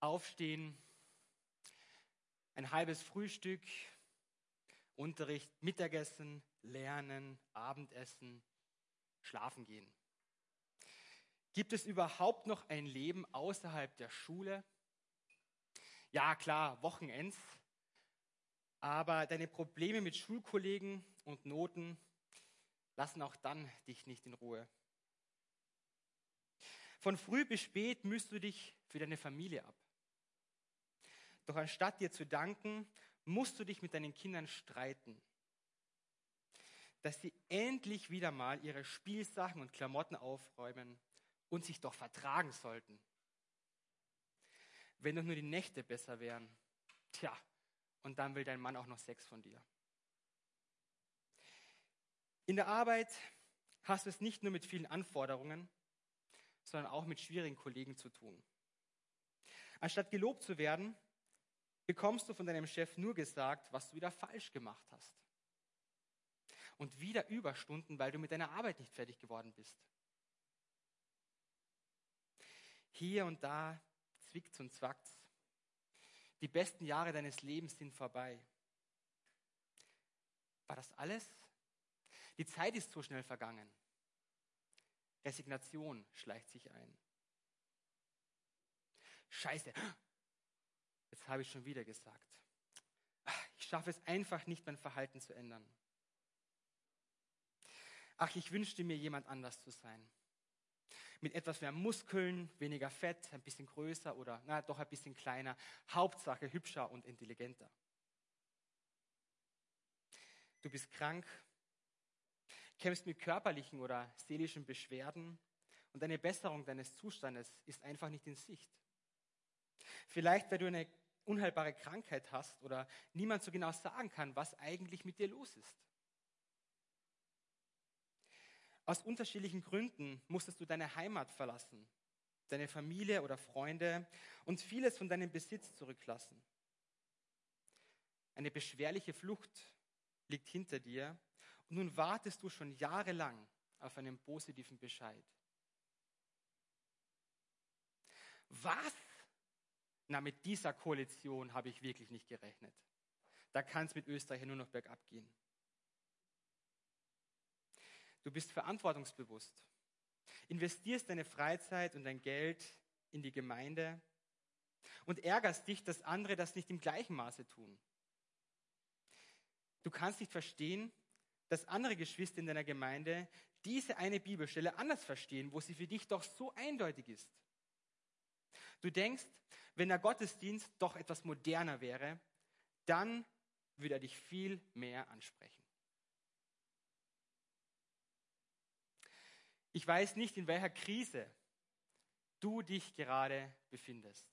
Aufstehen, ein halbes Frühstück, Unterricht, Mittagessen, Lernen, Abendessen, Schlafen gehen. Gibt es überhaupt noch ein Leben außerhalb der Schule? Ja, klar, Wochenends. Aber deine Probleme mit Schulkollegen und Noten lassen auch dann dich nicht in Ruhe. Von früh bis spät müsst du dich für deine Familie ab. Doch anstatt dir zu danken, musst du dich mit deinen Kindern streiten, dass sie endlich wieder mal ihre Spielsachen und Klamotten aufräumen und sich doch vertragen sollten. Wenn doch nur die Nächte besser wären. Tja, und dann will dein Mann auch noch Sex von dir. In der Arbeit hast du es nicht nur mit vielen Anforderungen, sondern auch mit schwierigen Kollegen zu tun. Anstatt gelobt zu werden, bekommst du von deinem Chef nur gesagt, was du wieder falsch gemacht hast. Und wieder Überstunden, weil du mit deiner Arbeit nicht fertig geworden bist. Hier und da zwickt's und zwackt's. Die besten Jahre deines Lebens sind vorbei. War das alles? Die Zeit ist so schnell vergangen. Resignation schleicht sich ein. Scheiße, jetzt habe ich schon wieder gesagt. Ich schaffe es einfach nicht, mein Verhalten zu ändern. Ach, ich wünschte mir, jemand anders zu sein. Mit etwas mehr Muskeln, weniger Fett, ein bisschen größer oder na, doch ein bisschen kleiner. Hauptsache hübscher und intelligenter. Du bist krank, kämpfst mit körperlichen oder seelischen Beschwerden und eine Besserung deines Zustandes ist einfach nicht in Sicht. Vielleicht, weil du eine unheilbare Krankheit hast oder niemand so genau sagen kann, was eigentlich mit dir los ist. Aus unterschiedlichen Gründen musstest du deine Heimat verlassen, deine Familie oder Freunde und vieles von deinem Besitz zurücklassen. Eine beschwerliche Flucht liegt hinter dir und nun wartest du schon jahrelang auf einen positiven Bescheid. Was? Na, mit dieser Koalition habe ich wirklich nicht gerechnet. Da kann es mit Österreich nur noch bergab gehen. Du bist verantwortungsbewusst, investierst deine Freizeit und dein Geld in die Gemeinde und ärgerst dich, dass andere das nicht im gleichen Maße tun. Du kannst nicht verstehen, dass andere Geschwister in deiner Gemeinde diese eine Bibelstelle anders verstehen, wo sie für dich doch so eindeutig ist. Du denkst, wenn der Gottesdienst doch etwas moderner wäre, dann würde er dich viel mehr ansprechen. Ich weiß nicht, in welcher Krise du dich gerade befindest.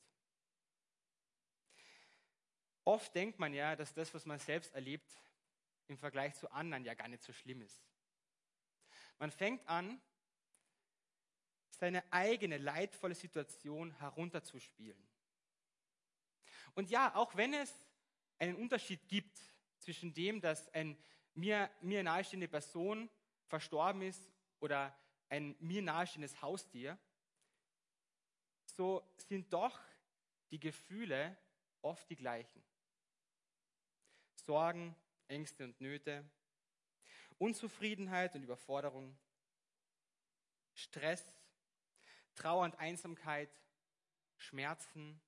Oft denkt man ja, dass das, was man selbst erlebt, im Vergleich zu anderen ja gar nicht so schlimm ist. Man fängt an, seine eigene leidvolle Situation herunterzuspielen. Und ja, auch wenn es einen Unterschied gibt zwischen dem, dass ein mir, mir nahestehende Person verstorben ist oder ein mir nahestehendes Haustier, so sind doch die Gefühle oft die gleichen. Sorgen, Ängste und Nöte, Unzufriedenheit und Überforderung, Stress, Trauer und Einsamkeit, Schmerzen,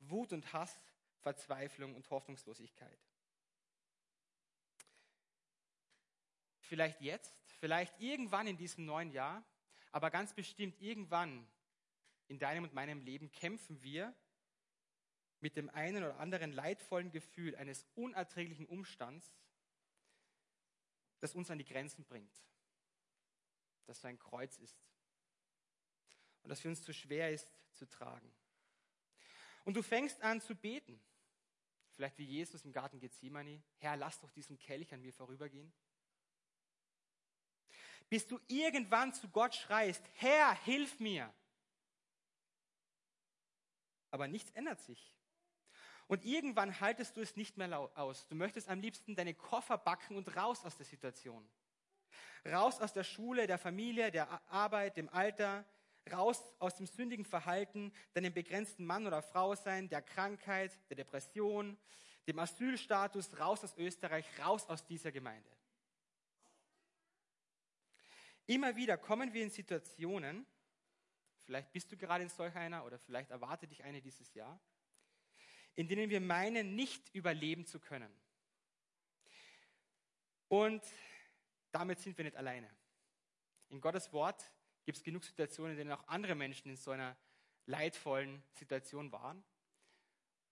Wut und Hass, Verzweiflung und Hoffnungslosigkeit. Vielleicht jetzt, vielleicht irgendwann in diesem neuen Jahr, aber ganz bestimmt irgendwann in deinem und meinem Leben kämpfen wir mit dem einen oder anderen leidvollen Gefühl eines unerträglichen Umstands, das uns an die Grenzen bringt, das so ein Kreuz ist und das für uns zu schwer ist zu tragen. Und du fängst an zu beten, vielleicht wie Jesus im Garten Gethsemane, Herr, lass doch diesen Kelch an mir vorübergehen. Bis du irgendwann zu Gott schreist, Herr, hilf mir. Aber nichts ändert sich. Und irgendwann haltest du es nicht mehr aus. Du möchtest am liebsten deine Koffer backen und raus aus der Situation. Raus aus der Schule, der Familie, der Arbeit, dem Alter, raus aus dem sündigen Verhalten, deinem begrenzten Mann oder Frau sein, der Krankheit, der Depression, dem Asylstatus, raus aus Österreich, raus aus dieser Gemeinde. Immer wieder kommen wir in Situationen, vielleicht bist du gerade in solch einer oder vielleicht erwartet dich eine dieses Jahr, in denen wir meinen, nicht überleben zu können. Und damit sind wir nicht alleine. In Gottes Wort gibt es genug Situationen, in denen auch andere Menschen in so einer leidvollen Situation waren.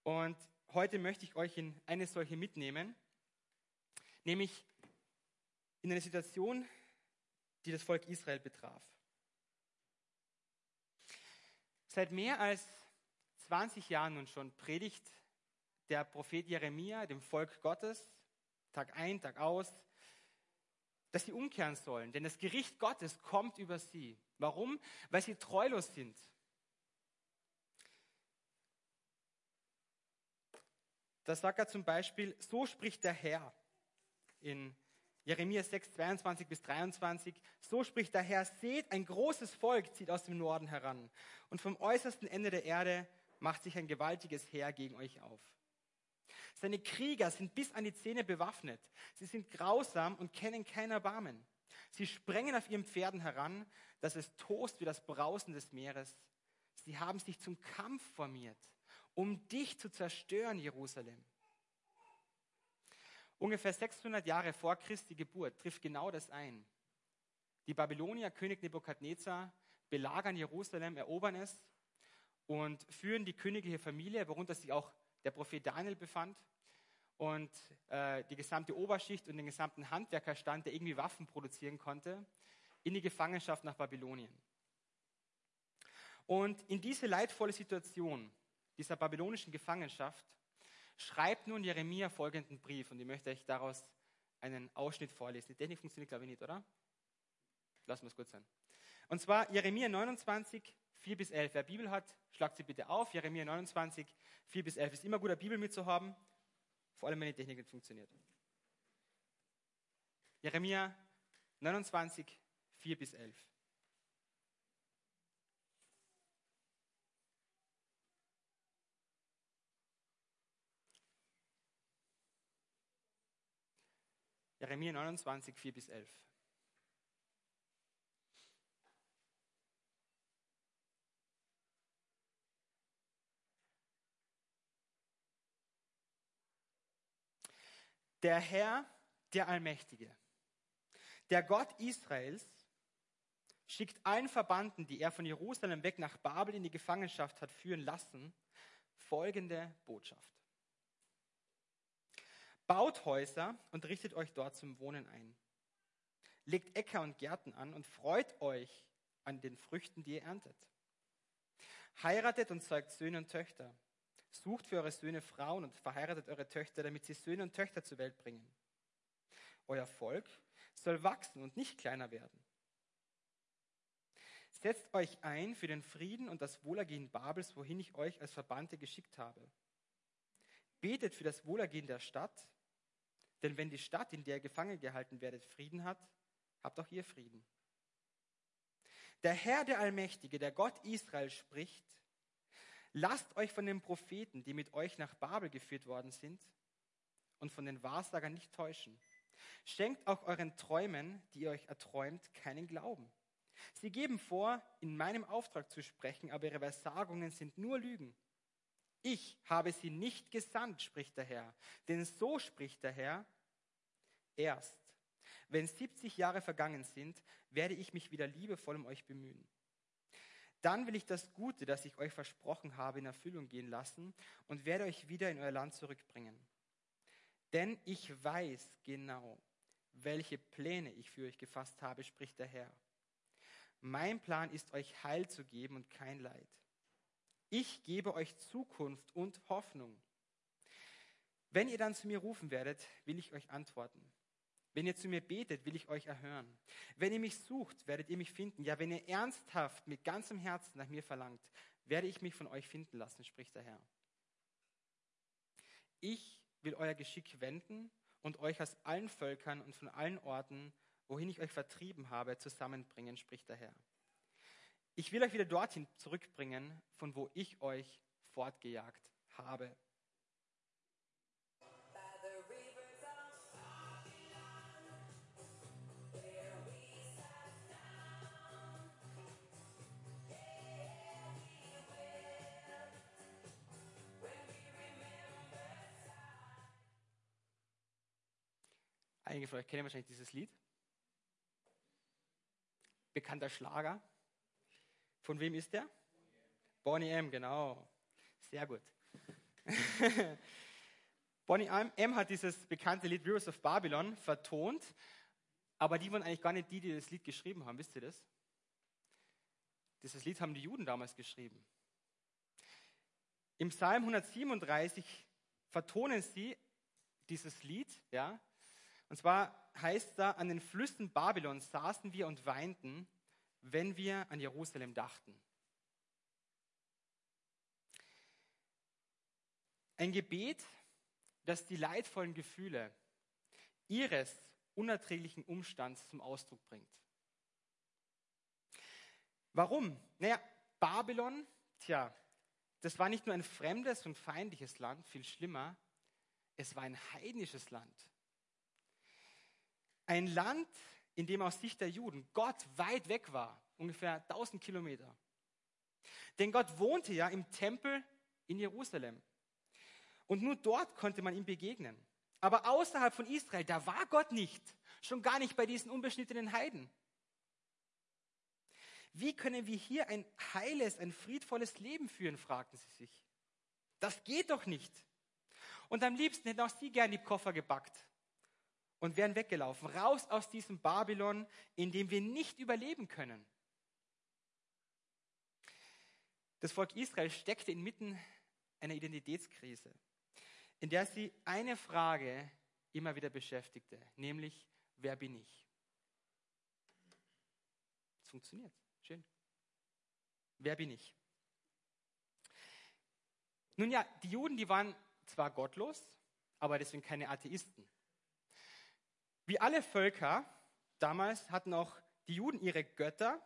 Und heute möchte ich euch in eine solche mitnehmen, nämlich in eine Situation, die das Volk Israel betraf. Seit mehr als 20 Jahren nun schon predigt der Prophet Jeremia dem Volk Gottes, Tag ein, Tag aus, dass sie umkehren sollen, denn das Gericht Gottes kommt über sie. Warum? Weil sie treulos sind. Da sagt er zum Beispiel, so spricht der Herr in Jeremia 6, 22 bis 23. So spricht der Herr, seht, ein großes Volk zieht aus dem Norden heran und vom äußersten Ende der Erde macht sich ein gewaltiges Heer gegen euch auf. Seine Krieger sind bis an die Zähne bewaffnet. Sie sind grausam und kennen kein Erbarmen. Sie sprengen auf ihren Pferden heran, dass es tost wie das Brausen des Meeres. Sie haben sich zum Kampf formiert, um dich zu zerstören, Jerusalem. Ungefähr 600 Jahre vor Christi Geburt trifft genau das ein. Die Babylonier, König Nebukadnezar, belagern Jerusalem, erobern es und führen die königliche Familie, worunter sich auch der Prophet Daniel befand, und äh, die gesamte Oberschicht und den gesamten Handwerkerstand, der irgendwie Waffen produzieren konnte, in die Gefangenschaft nach Babylonien. Und in diese leidvolle Situation dieser babylonischen Gefangenschaft schreibt nun Jeremia folgenden Brief und ich möchte euch daraus einen Ausschnitt vorlesen. Die Technik funktioniert, glaube ich, nicht, oder? Lassen wir es gut sein. Und zwar Jeremia 29, 4 bis 11. Wer Bibel hat, schlagt sie bitte auf. Jeremia 29, 4 bis 11. Ist immer gut, eine Bibel mitzuhaben, vor allem wenn die Technik nicht funktioniert. Jeremia 29, 4 bis 11. Jeremia 29, 4 bis 11. Der Herr, der Allmächtige, der Gott Israels, schickt allen Verbannten, die er von Jerusalem weg nach Babel in die Gefangenschaft hat führen lassen, folgende Botschaft. Baut Häuser und richtet euch dort zum Wohnen ein. Legt Äcker und Gärten an und freut euch an den Früchten, die ihr erntet. Heiratet und zeugt Söhne und Töchter. Sucht für eure Söhne Frauen und verheiratet eure Töchter, damit sie Söhne und Töchter zur Welt bringen. Euer Volk soll wachsen und nicht kleiner werden. Setzt euch ein für den Frieden und das Wohlergehen Babels, wohin ich euch als Verbannte geschickt habe. Betet für das Wohlergehen der Stadt, denn wenn die Stadt, in der ihr gefangen gehalten werdet, Frieden hat, habt auch ihr Frieden. Der Herr, der Allmächtige, der Gott Israel spricht, Lasst euch von den Propheten, die mit euch nach Babel geführt worden sind, und von den Wahrsagern nicht täuschen. Schenkt auch euren Träumen, die ihr euch erträumt, keinen Glauben. Sie geben vor, in meinem Auftrag zu sprechen, aber ihre Versagungen sind nur Lügen. Ich habe sie nicht gesandt, spricht der Herr. Denn so spricht der Herr, erst wenn 70 Jahre vergangen sind, werde ich mich wieder liebevoll um euch bemühen. Dann will ich das Gute, das ich euch versprochen habe, in Erfüllung gehen lassen und werde euch wieder in euer Land zurückbringen. Denn ich weiß genau, welche Pläne ich für euch gefasst habe, spricht der Herr. Mein Plan ist, euch Heil zu geben und kein Leid. Ich gebe euch Zukunft und Hoffnung. Wenn ihr dann zu mir rufen werdet, will ich euch antworten. Wenn ihr zu mir betet, will ich euch erhören. Wenn ihr mich sucht, werdet ihr mich finden. Ja, wenn ihr ernsthaft mit ganzem Herzen nach mir verlangt, werde ich mich von euch finden lassen, spricht der Herr. Ich will euer Geschick wenden und euch aus allen Völkern und von allen Orten, wohin ich euch vertrieben habe, zusammenbringen, spricht der Herr. Ich will euch wieder dorthin zurückbringen, von wo ich euch fortgejagt habe. Einige von euch kennen wahrscheinlich dieses Lied. Bekannter Schlager. Von wem ist der? Bonnie M, genau. Sehr gut. Bonnie M hat dieses bekannte Lied Rivers of Babylon vertont, aber die waren eigentlich gar nicht die, die das Lied geschrieben haben. Wisst ihr das? Dieses Lied haben die Juden damals geschrieben. Im Psalm 137 vertonen sie dieses Lied, ja, und zwar heißt da, an den Flüssen Babylons saßen wir und weinten, wenn wir an Jerusalem dachten. Ein Gebet, das die leidvollen Gefühle ihres unerträglichen Umstands zum Ausdruck bringt. Warum? Naja, Babylon, tja, das war nicht nur ein fremdes und feindliches Land, viel schlimmer, es war ein heidnisches Land. Ein Land, in dem aus Sicht der Juden Gott weit weg war, ungefähr 1000 Kilometer. Denn Gott wohnte ja im Tempel in Jerusalem. Und nur dort konnte man ihm begegnen. Aber außerhalb von Israel, da war Gott nicht. Schon gar nicht bei diesen unbeschnittenen Heiden. Wie können wir hier ein heiles, ein friedvolles Leben führen, fragten sie sich. Das geht doch nicht. Und am liebsten hätten auch sie gern die Koffer gepackt und wären weggelaufen, raus aus diesem Babylon, in dem wir nicht überleben können. Das Volk Israel steckte inmitten einer Identitätskrise, in der sie eine Frage immer wieder beschäftigte, nämlich, wer bin ich? Es funktioniert, schön. Wer bin ich? Nun ja, die Juden, die waren zwar gottlos, aber deswegen keine Atheisten. Wie alle Völker damals hatten auch die Juden ihre Götter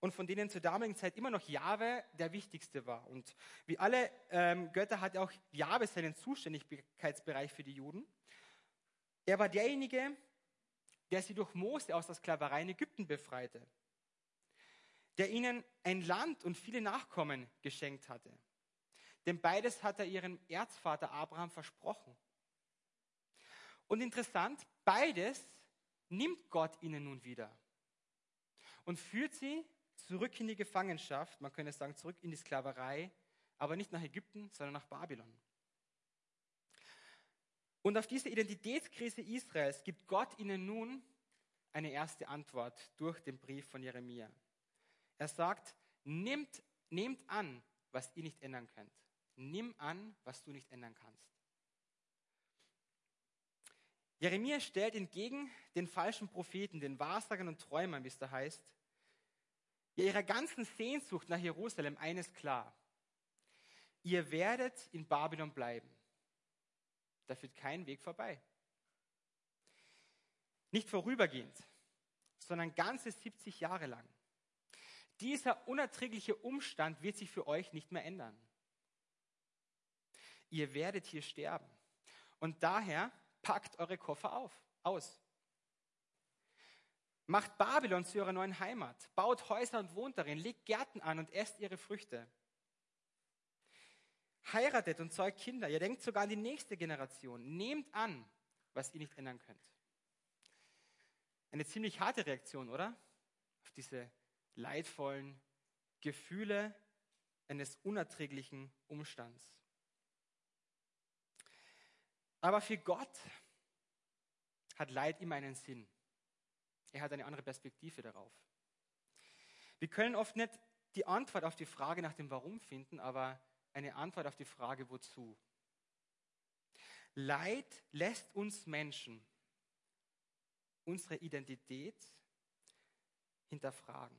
und von denen zur damaligen Zeit immer noch Jahwe der wichtigste war. Und wie alle ähm, Götter hatte auch Jahwe seinen Zuständigkeitsbereich für die Juden. Er war derjenige, der sie durch Mose aus der Sklaverei in Ägypten befreite, der ihnen ein Land und viele Nachkommen geschenkt hatte. Denn beides hat er ihrem Erzvater Abraham versprochen. Und interessant, beides nimmt Gott ihnen nun wieder und führt sie zurück in die Gefangenschaft, man könnte sagen zurück in die Sklaverei, aber nicht nach Ägypten, sondern nach Babylon. Und auf diese Identitätskrise Israels gibt Gott ihnen nun eine erste Antwort durch den Brief von Jeremia. Er sagt, nehmt, nehmt an, was ihr nicht ändern könnt. Nimm an, was du nicht ändern kannst. Jeremia stellt entgegen den falschen Propheten, den Wahrsagern und Träumern, wie es da heißt, ihrer ganzen Sehnsucht nach Jerusalem eines klar. Ihr werdet in Babylon bleiben. Da führt kein Weg vorbei. Nicht vorübergehend, sondern ganze 70 Jahre lang. Dieser unerträgliche Umstand wird sich für euch nicht mehr ändern. Ihr werdet hier sterben. Und daher packt eure Koffer auf, aus. Macht Babylon zu eurer neuen Heimat, baut Häuser und wohnt darin, legt Gärten an und esst ihre Früchte. Heiratet und zeugt Kinder, ihr denkt sogar an die nächste Generation. Nehmt an, was ihr nicht ändern könnt. Eine ziemlich harte Reaktion, oder? Auf diese leidvollen Gefühle eines unerträglichen Umstands. Aber für Gott hat Leid immer einen Sinn. Er hat eine andere Perspektive darauf. Wir können oft nicht die Antwort auf die Frage nach dem Warum finden, aber eine Antwort auf die Frage Wozu. Leid lässt uns Menschen unsere Identität hinterfragen.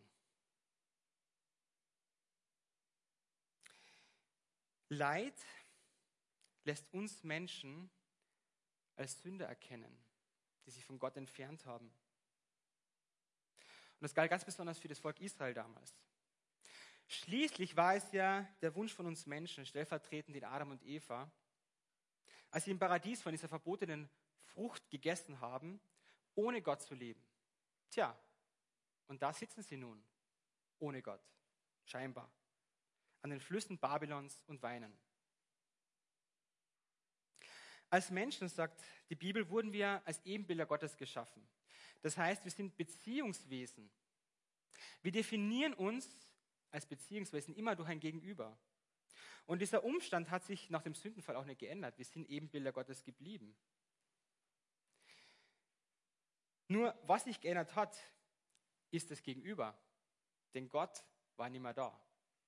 Leid lässt uns Menschen als Sünder erkennen, die sich von Gott entfernt haben. Und das galt ganz besonders für das Volk Israel damals. Schließlich war es ja der Wunsch von uns Menschen, stellvertretend in Adam und Eva, als sie im Paradies von dieser verbotenen Frucht gegessen haben, ohne Gott zu leben. Tja, und da sitzen sie nun, ohne Gott, scheinbar, an den Flüssen Babylons und weinen. Als Menschen, sagt die Bibel, wurden wir als Ebenbilder Gottes geschaffen. Das heißt, wir sind Beziehungswesen. Wir definieren uns als Beziehungswesen immer durch ein Gegenüber. Und dieser Umstand hat sich nach dem Sündenfall auch nicht geändert. Wir sind Ebenbilder Gottes geblieben. Nur was sich geändert hat, ist das Gegenüber. Denn Gott war nicht mehr da.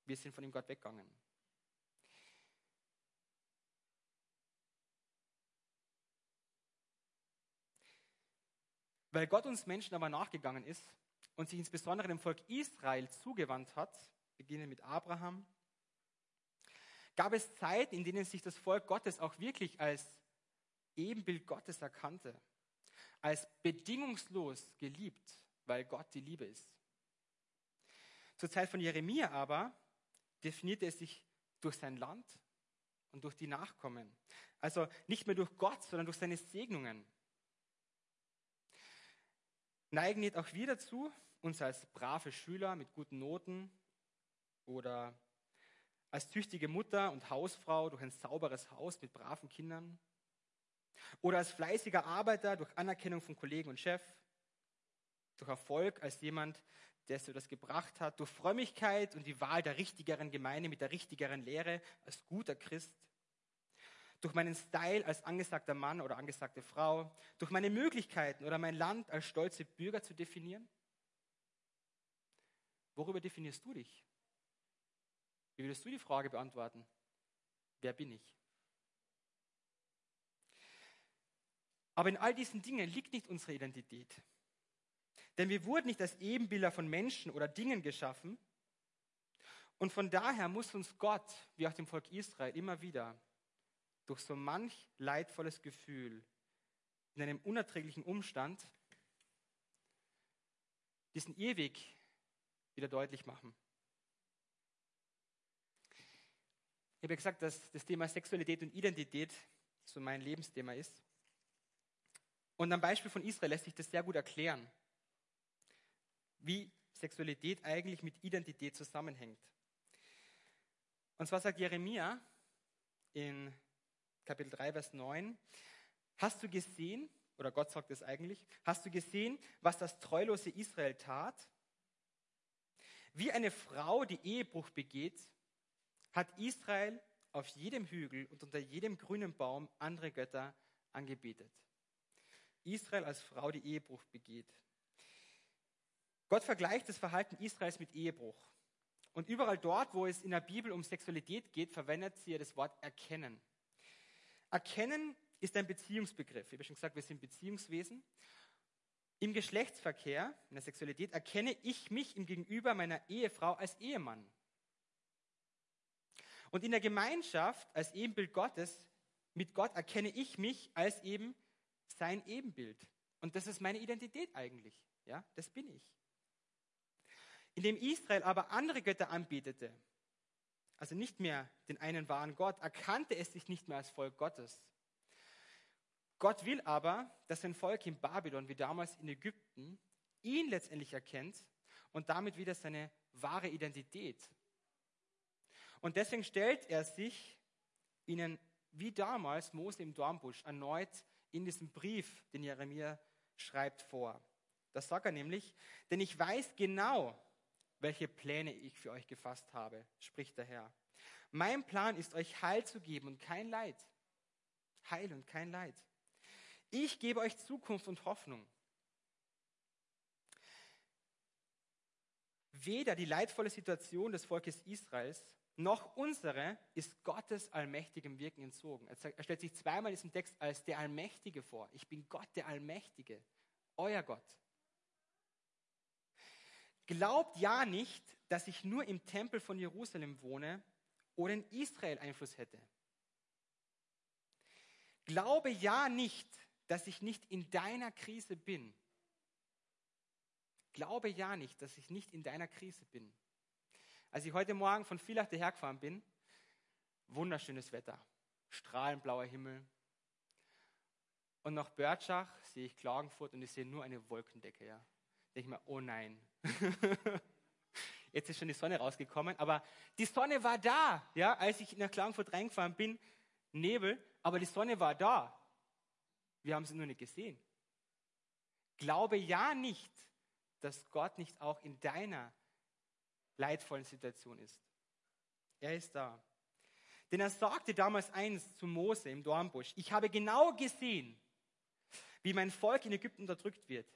Wir sind von ihm Gott weggegangen. Weil Gott uns Menschen aber nachgegangen ist und sich insbesondere dem Volk Israel zugewandt hat, beginnen mit Abraham, gab es Zeiten, in denen sich das Volk Gottes auch wirklich als Ebenbild Gottes erkannte, als bedingungslos geliebt, weil Gott die Liebe ist. Zur Zeit von Jeremia aber definierte es sich durch sein Land und durch die Nachkommen. Also nicht mehr durch Gott, sondern durch seine Segnungen. Neigen nicht auch wir dazu, uns als brave Schüler mit guten Noten oder als tüchtige Mutter und Hausfrau durch ein sauberes Haus mit braven Kindern oder als fleißiger Arbeiter durch Anerkennung von Kollegen und Chef, durch Erfolg als jemand, der so das gebracht hat, durch Frömmigkeit und die Wahl der richtigeren Gemeinde mit der richtigeren Lehre als guter Christ, durch meinen Style als angesagter Mann oder angesagte Frau, durch meine Möglichkeiten oder mein Land als stolze Bürger zu definieren? Worüber definierst du dich? Wie würdest du die Frage beantworten? Wer bin ich? Aber in all diesen Dingen liegt nicht unsere Identität. Denn wir wurden nicht als Ebenbilder von Menschen oder Dingen geschaffen. Und von daher muss uns Gott, wie auch dem Volk Israel, immer wieder durch so manch leidvolles Gefühl in einem unerträglichen Umstand diesen Irrweg wieder deutlich machen. Ich habe ja gesagt, dass das Thema Sexualität und Identität so mein Lebensthema ist. Und am Beispiel von Israel lässt sich das sehr gut erklären wie Sexualität eigentlich mit Identität zusammenhängt. Und zwar sagt Jeremia in Kapitel 3, Vers 9, hast du gesehen, oder Gott sagt es eigentlich, hast du gesehen, was das treulose Israel tat? Wie eine Frau, die Ehebruch begeht, hat Israel auf jedem Hügel und unter jedem grünen Baum andere Götter angebetet. Israel als Frau, die Ehebruch begeht. Gott vergleicht das Verhalten Israels mit Ehebruch. Und überall dort, wo es in der Bibel um Sexualität geht, verwendet sie das Wort erkennen. Erkennen ist ein Beziehungsbegriff. Ich habe schon gesagt, wir sind Beziehungswesen. Im Geschlechtsverkehr, in der Sexualität, erkenne ich mich im Gegenüber meiner Ehefrau als Ehemann. Und in der Gemeinschaft als Ebenbild Gottes, mit Gott erkenne ich mich als eben sein Ebenbild. Und das ist meine Identität eigentlich. Ja, das bin ich indem Israel aber andere Götter anbetete, also nicht mehr den einen wahren Gott, erkannte es sich nicht mehr als Volk Gottes. Gott will aber, dass sein Volk in Babylon, wie damals in Ägypten, ihn letztendlich erkennt und damit wieder seine wahre Identität. Und deswegen stellt er sich ihnen wie damals Mose im Dornbusch erneut in diesem Brief, den Jeremia schreibt, vor. Das sagt er nämlich, denn ich weiß genau, welche Pläne ich für euch gefasst habe, spricht der Herr. Mein Plan ist, euch Heil zu geben und kein Leid. Heil und kein Leid. Ich gebe euch Zukunft und Hoffnung. Weder die leidvolle Situation des Volkes Israels noch unsere ist Gottes allmächtigem Wirken entzogen. Er stellt sich zweimal in diesem Text als der Allmächtige vor. Ich bin Gott, der Allmächtige, euer Gott. Glaubt ja nicht, dass ich nur im Tempel von Jerusalem wohne oder in Israel Einfluss hätte. Glaube ja nicht, dass ich nicht in deiner Krise bin. Glaube ja nicht, dass ich nicht in deiner Krise bin. Als ich heute Morgen von Villach hergefahren bin, wunderschönes Wetter, strahlend blauer Himmel. Und nach Börtschach sehe ich Klagenfurt und ich sehe nur eine Wolkendecke. Ja. Denke ich mir, oh nein. Jetzt ist schon die Sonne rausgekommen, aber die Sonne war da, ja, als ich nach Klagenfurt reingefahren bin. Nebel, aber die Sonne war da. Wir haben sie nur nicht gesehen. Glaube ja nicht, dass Gott nicht auch in deiner leidvollen Situation ist. Er ist da. Denn er sagte damals eins zu Mose im Dornbusch, ich habe genau gesehen, wie mein Volk in Ägypten unterdrückt wird.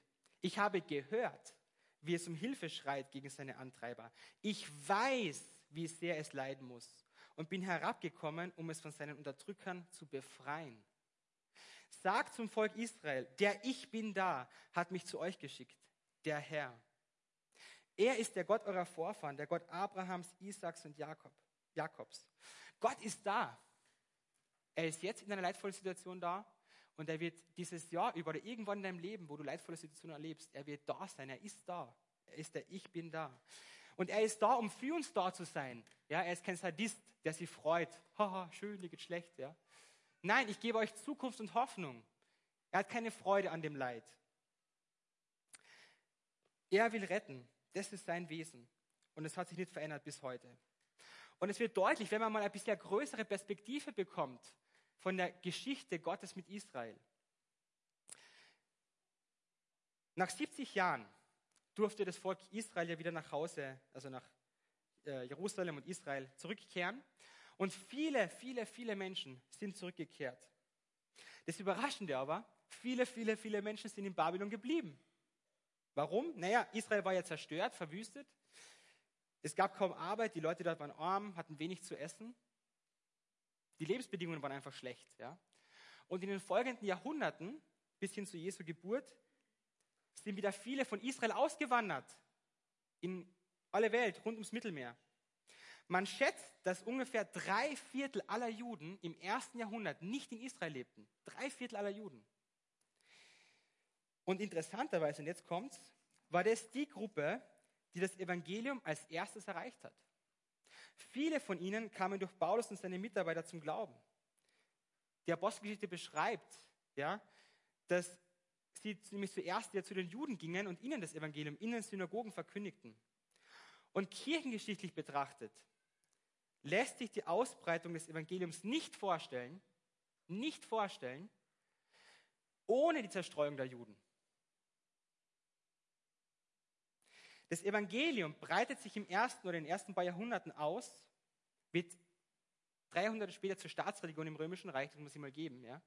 Ich habe gehört, wie es um Hilfe schreit gegen seine Antreiber. Ich weiß, wie sehr es leiden muss und bin herabgekommen, um es von seinen Unterdrückern zu befreien. Sagt zum Volk Israel, der Ich bin da, hat mich zu euch geschickt, der Herr. Er ist der Gott eurer Vorfahren, der Gott Abrahams, Isaaks und Jakob, Jakobs. Gott ist da. Er ist jetzt in einer leidvollen Situation da und er wird dieses Jahr über oder irgendwann in deinem Leben, wo du leidvolle Situationen erlebst, er wird da sein. Er ist da. Er ist der Ich bin da. Und er ist da, um für uns da zu sein. Ja, er ist kein Sadist, der sich freut. Haha, schön, dir geht schlecht. Ja. Nein, ich gebe euch Zukunft und Hoffnung. Er hat keine Freude an dem Leid. Er will retten. Das ist sein Wesen. Und es hat sich nicht verändert bis heute. Und es wird deutlich, wenn man mal ein bisschen größere Perspektive bekommt von der Geschichte Gottes mit Israel. Nach 70 Jahren durfte das Volk Israel ja wieder nach Hause, also nach äh, Jerusalem und Israel zurückkehren. Und viele, viele, viele Menschen sind zurückgekehrt. Das Überraschende aber, viele, viele, viele Menschen sind in Babylon geblieben. Warum? Naja, Israel war ja zerstört, verwüstet. Es gab kaum Arbeit, die Leute dort waren arm, hatten wenig zu essen. Die Lebensbedingungen waren einfach schlecht. Ja? Und in den folgenden Jahrhunderten, bis hin zu Jesu Geburt, sind wieder viele von Israel ausgewandert in alle Welt, rund ums Mittelmeer. Man schätzt, dass ungefähr drei Viertel aller Juden im ersten Jahrhundert nicht in Israel lebten. Drei Viertel aller Juden. Und interessanterweise, und jetzt kommt's, war das die Gruppe, die das Evangelium als erstes erreicht hat. Viele von ihnen kamen durch Paulus und seine Mitarbeiter zum Glauben. Die Apostelgeschichte beschreibt, ja, dass sie nämlich zuerst ja zu den Juden gingen und ihnen das Evangelium in den Synagogen verkündigten. Und kirchengeschichtlich betrachtet lässt sich die Ausbreitung des Evangeliums nicht vorstellen, nicht vorstellen, ohne die Zerstreuung der Juden. Das Evangelium breitet sich im ersten oder in den ersten paar Jahrhunderten aus, wird 300 später zur Staatsreligion im Römischen Reich, das muss ich mal geben, ja?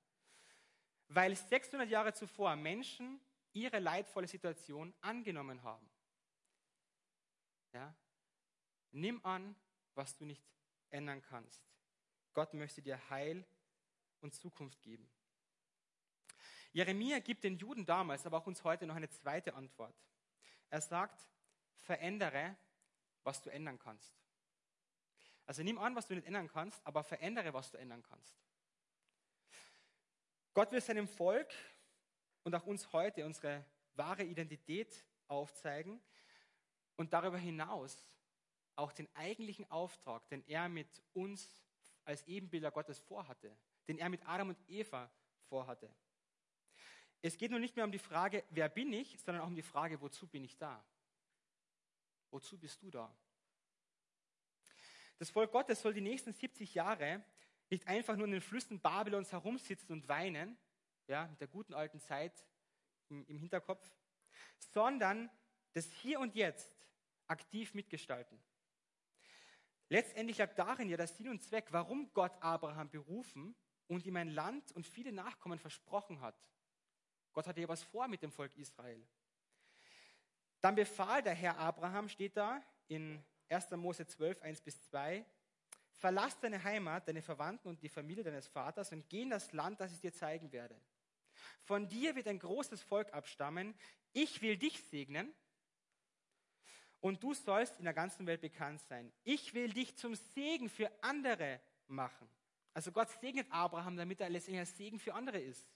weil 600 Jahre zuvor Menschen ihre leidvolle Situation angenommen haben. Ja? Nimm an, was du nicht ändern kannst. Gott möchte dir Heil und Zukunft geben. Jeremia gibt den Juden damals, aber auch uns heute noch eine zweite Antwort. Er sagt, verändere, was du ändern kannst. Also nimm an, was du nicht ändern kannst, aber verändere, was du ändern kannst. Gott will seinem Volk und auch uns heute unsere wahre Identität aufzeigen und darüber hinaus auch den eigentlichen Auftrag, den er mit uns als Ebenbilder Gottes vorhatte, den er mit Adam und Eva vorhatte. Es geht nun nicht mehr um die Frage, wer bin ich, sondern auch um die Frage, wozu bin ich da? Wozu bist du da? Das Volk Gottes soll die nächsten 70 Jahre nicht einfach nur in den Flüssen Babylons herumsitzen und weinen, ja, mit der guten alten Zeit im, im Hinterkopf, sondern das Hier und Jetzt aktiv mitgestalten. Letztendlich lag darin ja der Sinn und Zweck, warum Gott Abraham berufen und ihm ein Land und viele Nachkommen versprochen hat. Gott hatte ja was vor mit dem Volk Israel. Dann befahl der Herr Abraham, steht da in 1. Mose 12, 1 bis 2, verlass deine Heimat, deine Verwandten und die Familie deines Vaters und geh in das Land, das ich dir zeigen werde. Von dir wird ein großes Volk abstammen. Ich will dich segnen und du sollst in der ganzen Welt bekannt sein. Ich will dich zum Segen für andere machen. Also Gott segnet Abraham, damit er letztendlich ein Segen für andere ist.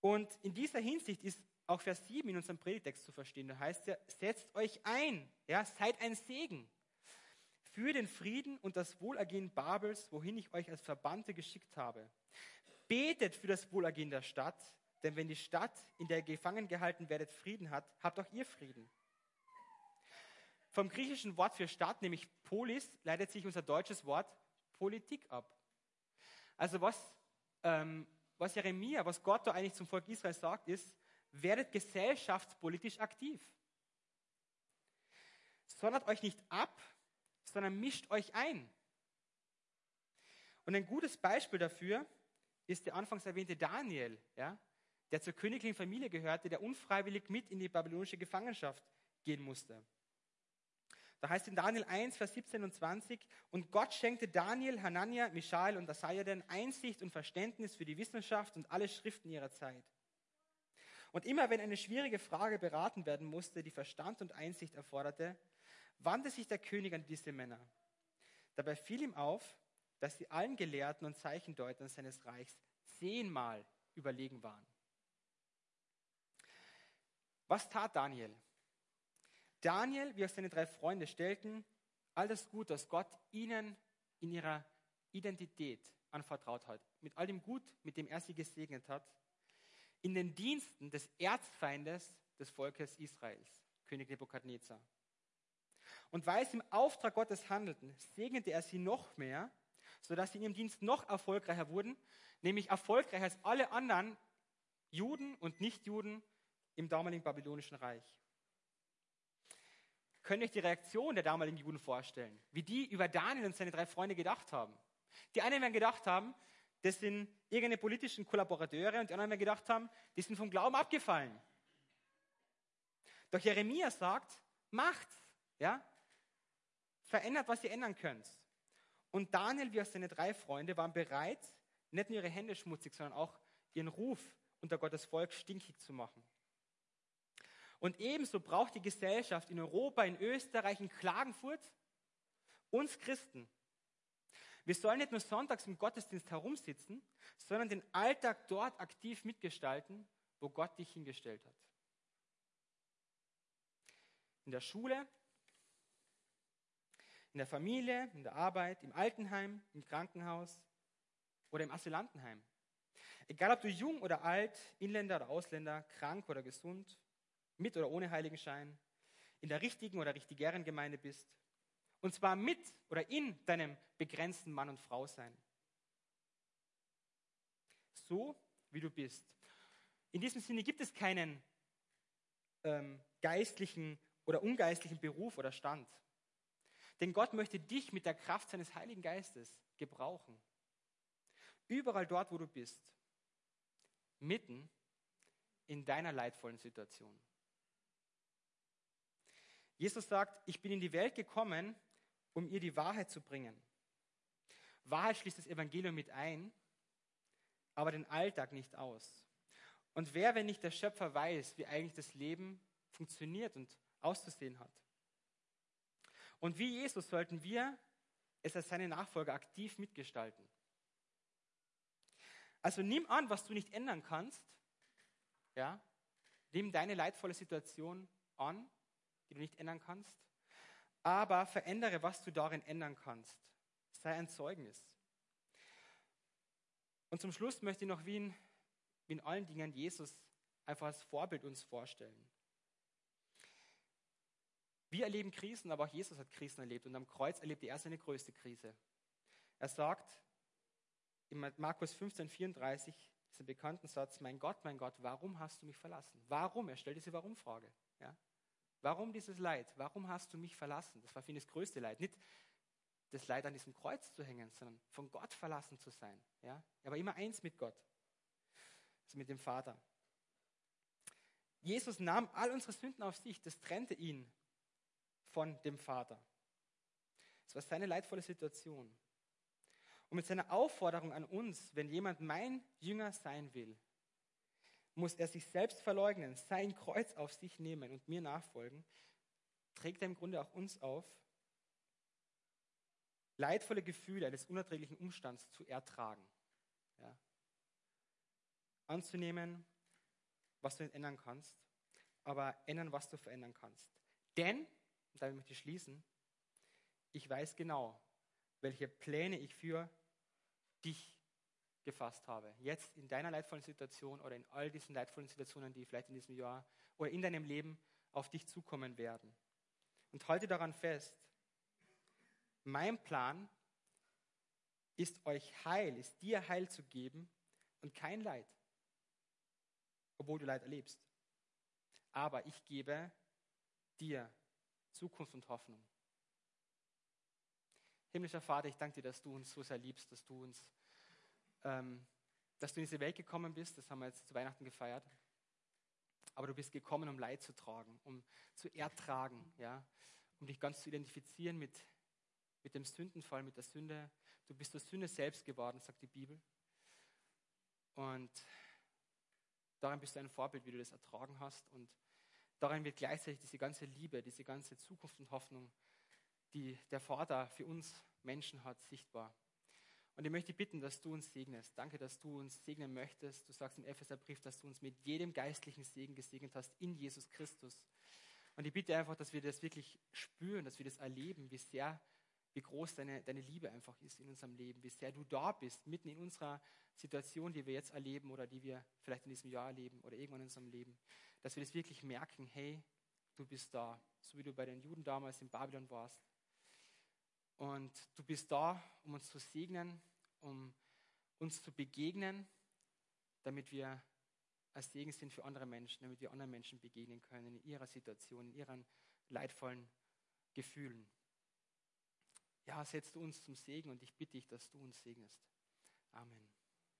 Und in dieser Hinsicht ist auch Vers 7 in unserem Predigtext zu verstehen. Da heißt ja, setzt euch ein, ja, seid ein Segen für den Frieden und das Wohlergehen Babels, wohin ich euch als Verbannte geschickt habe. Betet für das Wohlergehen der Stadt, denn wenn die Stadt, in der ihr gefangen gehalten werdet, Frieden hat, habt auch ihr Frieden. Vom griechischen Wort für Stadt, nämlich Polis, leitet sich unser deutsches Wort Politik ab. Also was, ähm, was Jeremia, was Gott da eigentlich zum Volk Israel sagt, ist, werdet gesellschaftspolitisch aktiv. Sondert euch nicht ab, sondern mischt euch ein. Und ein gutes Beispiel dafür ist der anfangs erwähnte Daniel, ja, der zur königlichen Familie gehörte, der unfreiwillig mit in die babylonische Gefangenschaft gehen musste. Da heißt in Daniel 1, Vers 17 und 20, und Gott schenkte Daniel, Hanania, Michael und Asajaden Einsicht und Verständnis für die Wissenschaft und alle Schriften ihrer Zeit. Und immer wenn eine schwierige Frage beraten werden musste, die Verstand und Einsicht erforderte, wandte sich der König an diese Männer. Dabei fiel ihm auf, dass sie allen Gelehrten und Zeichendeutern seines Reichs zehnmal überlegen waren. Was tat Daniel? Daniel, wie auch seine drei Freunde, stellten all das Gut, das Gott ihnen in ihrer Identität anvertraut hat, mit all dem Gut, mit dem er sie gesegnet hat, in den Diensten des Erzfeindes des Volkes Israels, König Nebukadnezar. Und weil sie im Auftrag Gottes handelten, segnete er sie noch mehr, sodass sie in ihrem Dienst noch erfolgreicher wurden, nämlich erfolgreicher als alle anderen Juden und Nichtjuden im damaligen babylonischen Reich. Könnt ihr euch die Reaktion der damaligen Juden vorstellen, wie die über Daniel und seine drei Freunde gedacht haben? Die einen werden gedacht haben, das sind irgendeine politischen Kollaborateure und die anderen werden gedacht haben, die sind vom Glauben abgefallen. Doch Jeremia sagt, macht's, ja? Verändert, was ihr ändern könnt. Und Daniel, wie auch seine drei Freunde, waren bereit, nicht nur ihre Hände schmutzig, sondern auch ihren Ruf unter Gottes Volk stinkig zu machen. Und ebenso braucht die Gesellschaft in Europa, in Österreich, in Klagenfurt uns Christen. Wir sollen nicht nur sonntags im Gottesdienst herumsitzen, sondern den Alltag dort aktiv mitgestalten, wo Gott dich hingestellt hat. In der Schule, in der Familie, in der Arbeit, im Altenheim, im Krankenhaus oder im Asylantenheim. Egal ob du jung oder alt, Inländer oder Ausländer, krank oder gesund, mit oder ohne Heiligenschein, in der richtigen oder richtigeren Gemeinde bist. Und zwar mit oder in deinem begrenzten Mann und Frau sein. So wie du bist. In diesem Sinne gibt es keinen ähm, geistlichen oder ungeistlichen Beruf oder Stand. Denn Gott möchte dich mit der Kraft seines Heiligen Geistes gebrauchen. Überall dort, wo du bist. Mitten in deiner leidvollen Situation. Jesus sagt, ich bin in die Welt gekommen, um ihr die Wahrheit zu bringen. Wahrheit schließt das Evangelium mit ein, aber den Alltag nicht aus. Und wer, wenn nicht der Schöpfer, weiß, wie eigentlich das Leben funktioniert und auszusehen hat? Und wie Jesus sollten wir es als seine Nachfolger aktiv mitgestalten. Also nimm an, was du nicht ändern kannst. Ja? Nimm deine leidvolle Situation an die du nicht ändern kannst, aber verändere, was du darin ändern kannst. Sei ein Zeugnis. Und zum Schluss möchte ich noch wie in, wie in allen Dingen Jesus einfach als Vorbild uns vorstellen. Wir erleben Krisen, aber auch Jesus hat Krisen erlebt und am Kreuz erlebte er seine größte Krise. Er sagt in Markus 15, 34, diesen bekannten Satz, mein Gott, mein Gott, warum hast du mich verlassen? Warum? Er stellt diese Warum-Frage. Ja? Warum dieses Leid? Warum hast du mich verlassen? Das war für ihn das größte Leid. Nicht das Leid an diesem Kreuz zu hängen, sondern von Gott verlassen zu sein. Ja? Er war immer eins mit Gott, also mit dem Vater. Jesus nahm all unsere Sünden auf sich. Das trennte ihn von dem Vater. Es war seine leidvolle Situation. Und mit seiner Aufforderung an uns, wenn jemand mein Jünger sein will, muss er sich selbst verleugnen, sein Kreuz auf sich nehmen und mir nachfolgen, trägt er im Grunde auch uns auf, leidvolle Gefühle eines unerträglichen Umstands zu ertragen. Ja. Anzunehmen was du nicht ändern kannst, aber ändern, was du verändern kannst. Denn, und damit möchte ich schließen, ich weiß genau, welche Pläne ich für dich gefasst habe. Jetzt in deiner leidvollen Situation oder in all diesen leidvollen Situationen, die vielleicht in diesem Jahr oder in deinem Leben auf dich zukommen werden. Und halte daran fest, mein Plan ist euch Heil, ist dir Heil zu geben und kein Leid, obwohl du Leid erlebst. Aber ich gebe dir Zukunft und Hoffnung. Himmlischer Vater, ich danke dir, dass du uns so sehr liebst, dass du uns, ähm, dass du in diese Welt gekommen bist. Das haben wir jetzt zu Weihnachten gefeiert. Aber du bist gekommen, um Leid zu tragen, um zu ertragen, ja, um dich ganz zu identifizieren mit, mit dem Sündenfall, mit der Sünde. Du bist der Sünde selbst geworden, sagt die Bibel. Und darin bist du ein Vorbild, wie du das ertragen hast. Und darin wird gleichzeitig diese ganze Liebe, diese ganze Zukunft und Hoffnung die der Vater für uns Menschen hat, sichtbar. Und ich möchte bitten, dass du uns segnest. Danke, dass du uns segnen möchtest. Du sagst im Epheserbrief, dass du uns mit jedem geistlichen Segen gesegnet hast in Jesus Christus. Und ich bitte einfach, dass wir das wirklich spüren, dass wir das erleben, wie sehr, wie groß deine, deine Liebe einfach ist in unserem Leben, wie sehr du da bist, mitten in unserer Situation, die wir jetzt erleben oder die wir vielleicht in diesem Jahr erleben oder irgendwann in unserem Leben. Dass wir das wirklich merken, hey, du bist da, so wie du bei den Juden damals in Babylon warst. Und du bist da, um uns zu segnen, um uns zu begegnen, damit wir als Segen sind für andere Menschen, damit wir anderen Menschen begegnen können in ihrer Situation, in ihren leidvollen Gefühlen. Ja, setzt du uns zum Segen und ich bitte dich, dass du uns segnest. Amen.